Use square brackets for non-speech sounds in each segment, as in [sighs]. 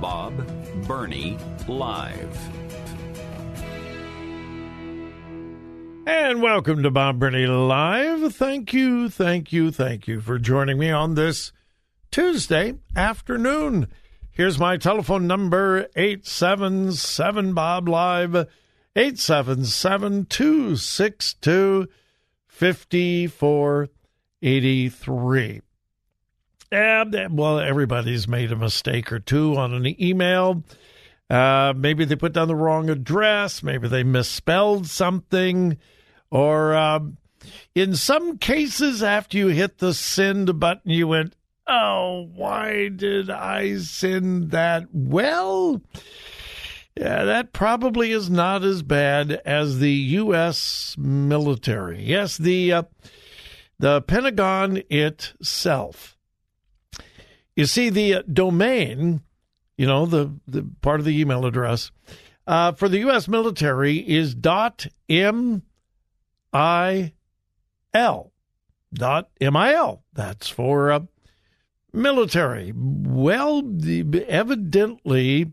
Bob Burney Live. And welcome to Bob Burney Live. Thank you, thank you, thank you for joining me on this Tuesday afternoon. Here's my telephone number 877 Bob Live 877 262 5483. And, well, everybody's made a mistake or two on an email. Uh, maybe they put down the wrong address. Maybe they misspelled something. Or um, in some cases, after you hit the send button, you went, oh, why did I send that? Well, yeah, that probably is not as bad as the U.S. military. Yes, the uh, the Pentagon itself. You see, the domain, you know, the, the part of the email address uh, for the U.S. military is dot m i l dot m i l. That's for uh, military. Well, evidently,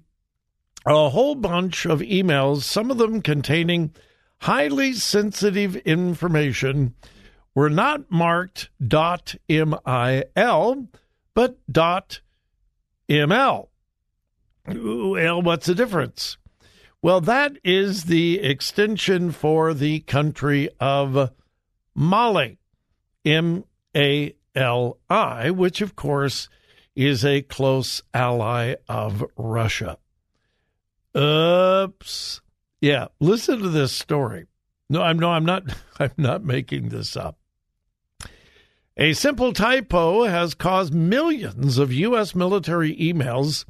a whole bunch of emails, some of them containing highly sensitive information, were not marked mil but dot ml. Well, what's the difference? Well, that is the extension for the country of Mali, M A L I, which of course is a close ally of Russia. Oops. Yeah, listen to this story. No, I'm no, I'm not. [laughs] I'm not making this up. A simple typo has caused millions of U.S. military emails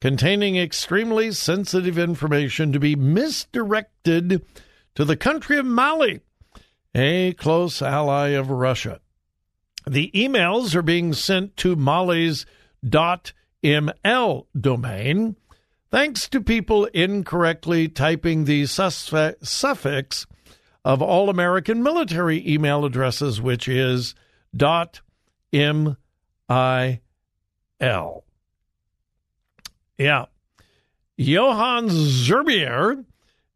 containing extremely sensitive information to be misdirected to the country of Mali, a close ally of Russia. The emails are being sent to Mali's .ml domain thanks to people incorrectly typing the suffix of all American military email addresses, which is dot M I L. Yeah. Johan Zuurbier,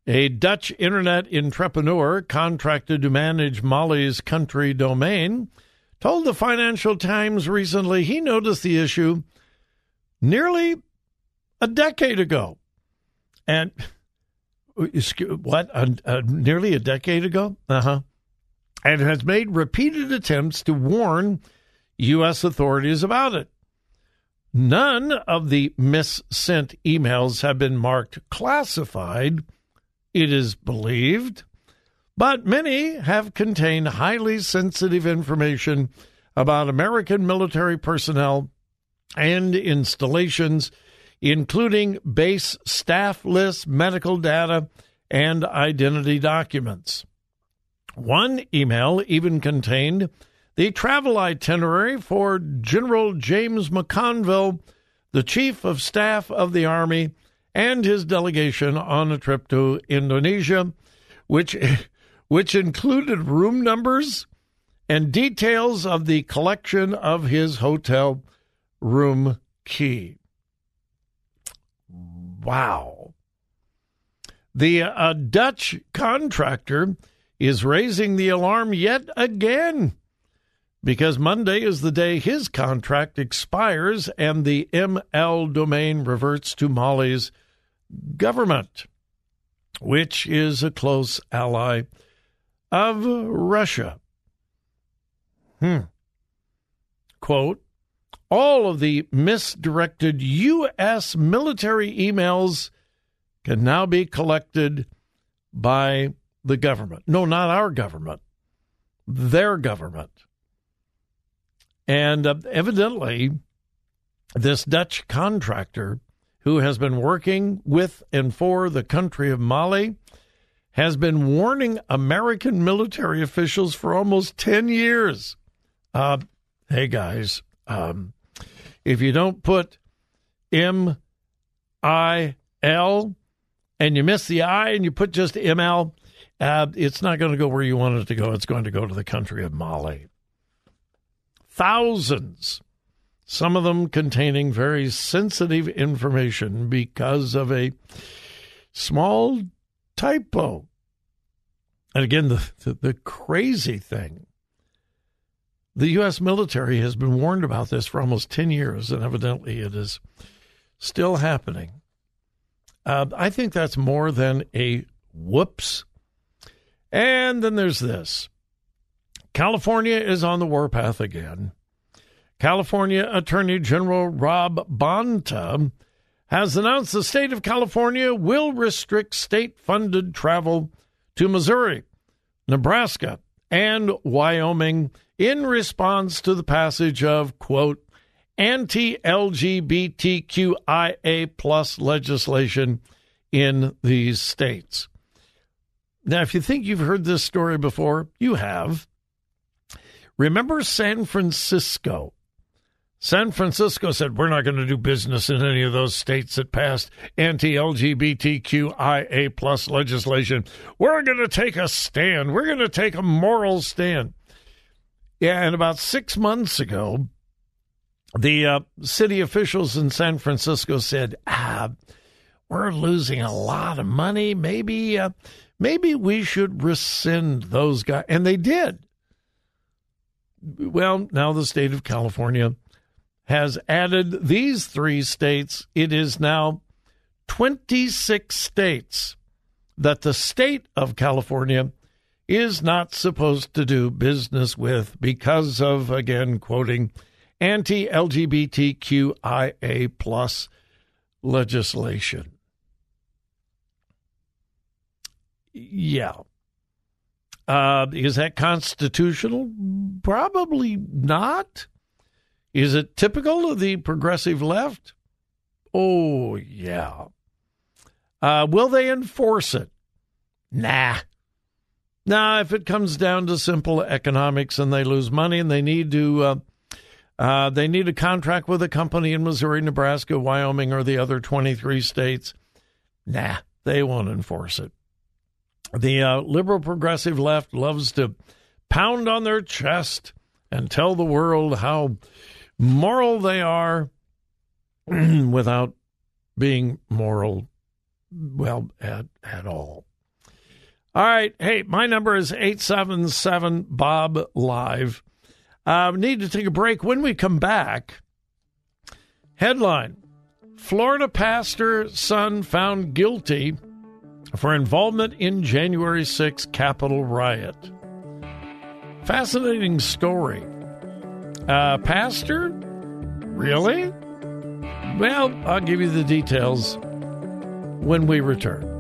a Dutch internet entrepreneur contracted to manage Mali's country domain, told the Financial Times recently he noticed the issue nearly a decade ago. And [laughs] what? Nearly a decade ago? Uh huh and has made repeated attempts to warn U.S. authorities about it. None of the missent emails have been marked classified, it is believed, but many have contained highly sensitive information about American military personnel and installations, including base staff lists, medical data, and identity documents. One email even contained the travel itinerary for General James McConville, the Chief of Staff of the Army, and his delegation on a trip to Indonesia, which, [laughs] which included room numbers and details of the collection of his hotel room key. Wow. The uh, Dutch contractor is raising the alarm yet again because Monday is the day his contract expires and the ML domain reverts to Mali's government, which is a close ally of Russia. Hmm. Quote All of the misdirected U.S. military emails can now be collected by the government. No, not our government, their government. And uh, evidently, this Dutch contractor who has been working with and for the country of Mali has been warning American military officials for almost 10 years. Uh, hey, guys, um, if you don't put M I L and you miss the I and you put just ML, uh, it's not going to go where you want it to go. It's going to go to the country of Mali. Thousands some of them containing very sensitive information because of a small typo. And again, the, the, the, crazy thing the U.S. military has been warned about this for almost 10 years, and evidently it is still happening. Uh, I think that's more than a whoops. And then there's this California is on the warpath again. California Attorney General Rob Bonta has announced the state of California will restrict state funded travel to Missouri, Nebraska, and Wyoming in response to the passage of, quote, anti LGBTQIA plus legislation in these states. Now, if you think you've heard this story before, you have. Remember San Francisco San Francisco said, We're not going to do business in any of those states that passed anti LGBTQIA plus legislation. We're going to take a stand. We're going to take a moral stand. Yeah, and about six months ago, the uh, city officials in San Francisco said, ah, we're losing a lot of money. Maybe, uh, maybe we should rescind those guys. And they did. Well, now the state of California has added these three states. It is now 26 states that the state of California is not supposed to do business with because of, again, quoting anti LGBTQIA plus legislation. Yeah. Uh, is that constitutional? Probably not. Is it typical of the progressive left? Oh, yeah. Uh, will they enforce it? Nah. Nah, if it comes down to simple economics and they lose money and they need to uh, uh, they need a contract with a company in Missouri, Nebraska, Wyoming, or the other 23 states, nah, they won't enforce it. The uh, liberal progressive left loves to pound on their chest and tell the world how moral they are [clears throat] without being moral, well, at, at all. All right. Hey, my number is 877 Bob Live. Uh, need to take a break. When we come back, headline Florida pastor son found guilty for involvement in January 6 Capitol riot. Fascinating story. Uh, Pastor? Really? Well, I'll give you the details when we return.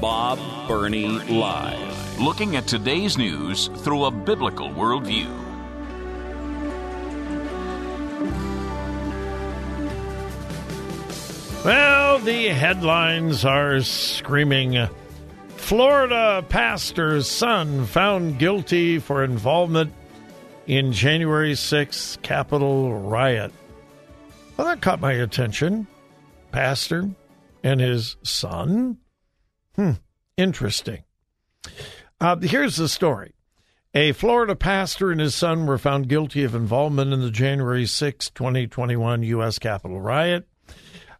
Bob Burney Live. Looking at today's news through a biblical worldview. Well, the headlines are screaming Florida pastor's son found guilty for involvement in January 6th Capitol riot. Well, that caught my attention. Pastor and his son. Hmm, interesting. Uh, here's the story. A Florida pastor and his son were found guilty of involvement in the January 6, 2021 U.S. Capitol riot.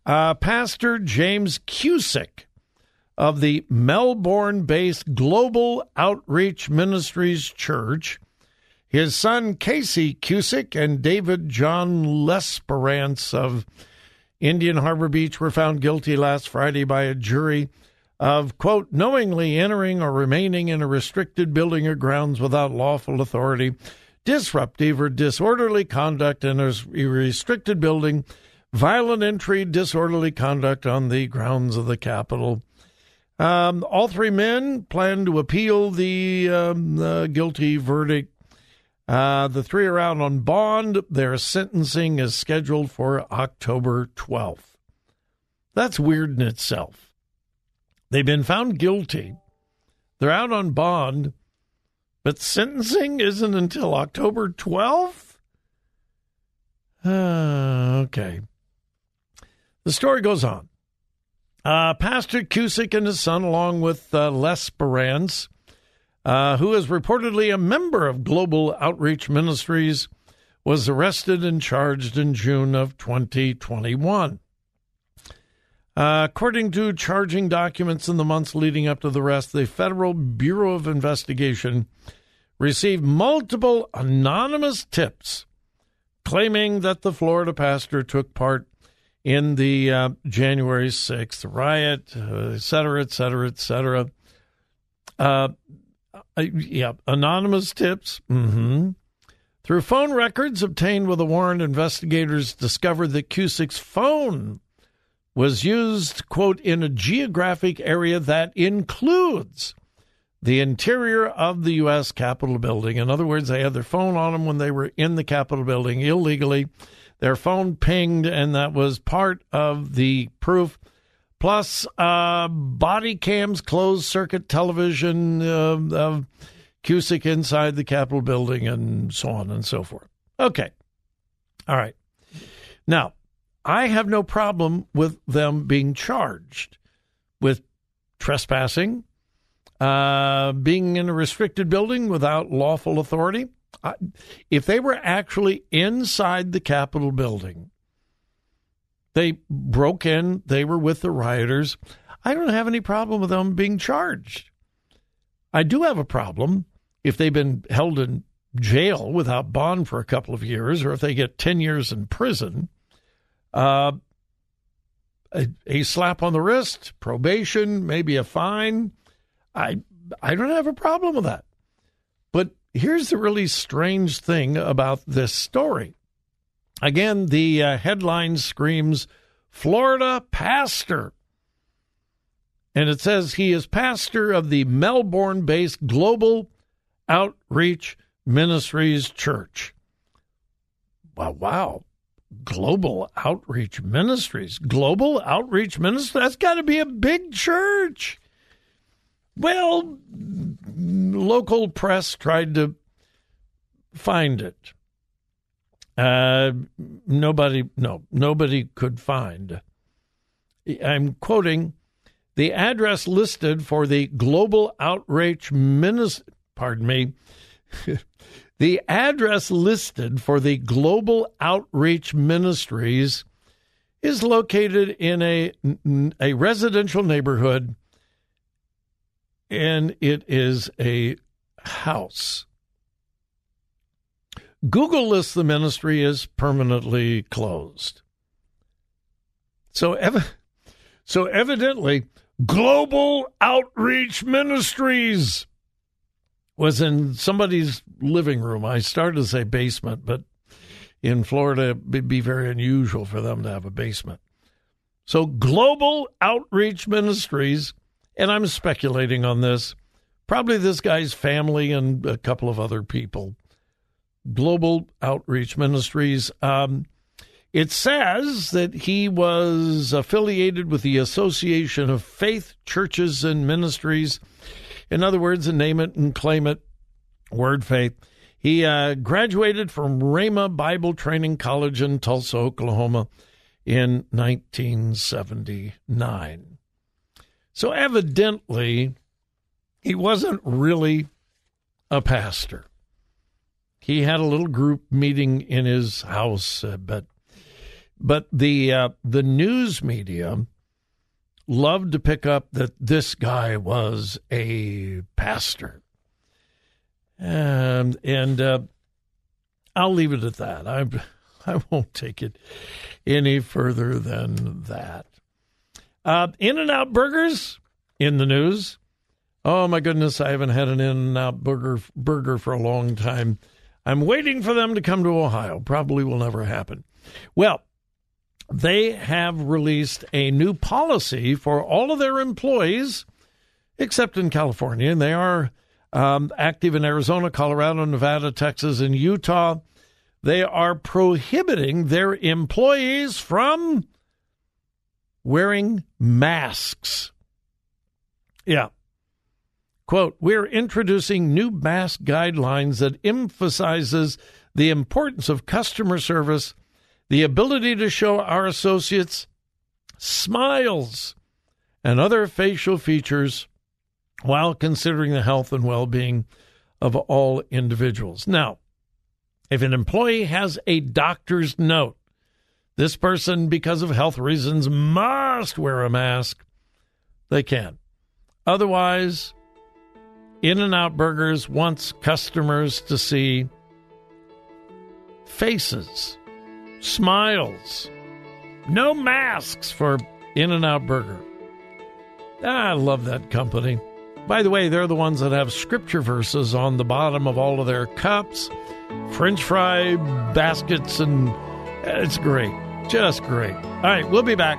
Uh, pastor James Cusick of the Melbourne based Global Outreach Ministries Church, his son Casey Cusick, and David John Lesperance of Indian Harbour Beach were found guilty last Friday by a jury of, quote, knowingly entering or remaining in a restricted building or grounds without lawful authority, disruptive or disorderly conduct in a restricted building, violent entry, disorderly conduct on the grounds of the Capitol. Um, all three men plan to appeal the, um, the guilty verdict uh, the three are out on bond. Their sentencing is scheduled for October 12th. That's weird in itself. They've been found guilty. They're out on bond, but sentencing isn't until October 12th? Uh, [sighs] okay. The story goes on. Uh, Pastor Cusick and his son, along with uh, Lesperance, uh, who is reportedly a member of Global Outreach Ministries, was arrested and charged in June of 2021. Uh, according to charging documents in the months leading up to the arrest, the Federal Bureau of Investigation received multiple anonymous tips claiming that the Florida pastor took part in the uh, January 6th riot, uh, et cetera, et cetera, et cetera. Uh, uh, yeah, anonymous tips. Mm-hmm. Through phone records obtained with a warrant, investigators discovered that Cusick's phone was used, quote, in a geographic area that includes the interior of the U.S. Capitol building. In other words, they had their phone on them when they were in the Capitol building illegally. Their phone pinged, and that was part of the proof plus uh, body cams, closed circuit television uh, of Cusick inside the Capitol building, and so on and so forth. Okay. All right. Now, I have no problem with them being charged with trespassing, uh, being in a restricted building without lawful authority. I, if they were actually inside the Capitol building, they broke in, they were with the rioters. I don't have any problem with them being charged. I do have a problem if they've been held in jail without bond for a couple of years or if they get 10 years in prison. Uh, a, a slap on the wrist, probation, maybe a fine. I I don't have a problem with that. But here's the really strange thing about this story. Again, the uh, headline screams Florida pastor. And it says he is pastor of the Melbourne based Global Outreach Ministries Church. Wow, wow. Global Outreach Ministries. Global Outreach Ministries? That's got to be a big church. Well, local press tried to find it. Uh, nobody, no, nobody could find. I'm quoting the address listed for the Global Outreach Ministry. Pardon me. [laughs] the address listed for the Global Outreach Ministries is located in a a residential neighborhood, and it is a house. Google lists the ministry as permanently closed. So, ev- so evidently, Global Outreach Ministries was in somebody's living room. I started to say basement, but in Florida, it'd be very unusual for them to have a basement. So, Global Outreach Ministries and I'm speculating on this, probably this guy's family and a couple of other people. Global Outreach Ministries. Um, it says that he was affiliated with the Association of Faith Churches and Ministries. In other words, a name it and claim it word faith. He uh, graduated from Rhema Bible Training College in Tulsa, Oklahoma in 1979. So evidently, he wasn't really a pastor. He had a little group meeting in his house, uh, but but the uh, the news media loved to pick up that this guy was a pastor, and and uh, I'll leave it at that. I [laughs] I won't take it any further than that. Uh, in and Out Burgers in the news. Oh my goodness, I haven't had an In and Out burger burger for a long time. I'm waiting for them to come to Ohio. Probably will never happen. Well, they have released a new policy for all of their employees, except in California. And they are um, active in Arizona, Colorado, Nevada, Texas, and Utah. They are prohibiting their employees from wearing masks. Yeah. Quote, we're introducing new mask guidelines that emphasizes the importance of customer service the ability to show our associates smiles and other facial features while considering the health and well being of all individuals. Now, if an employee has a doctor's note, this person, because of health reasons, must wear a mask, they can. Otherwise, In N Out Burgers wants customers to see faces smiles. No masks for In N Out Burger. I love that company. By the way, they're the ones that have scripture verses on the bottom of all of their cups, french fry baskets, and it's great. Just great. All right, we'll be back.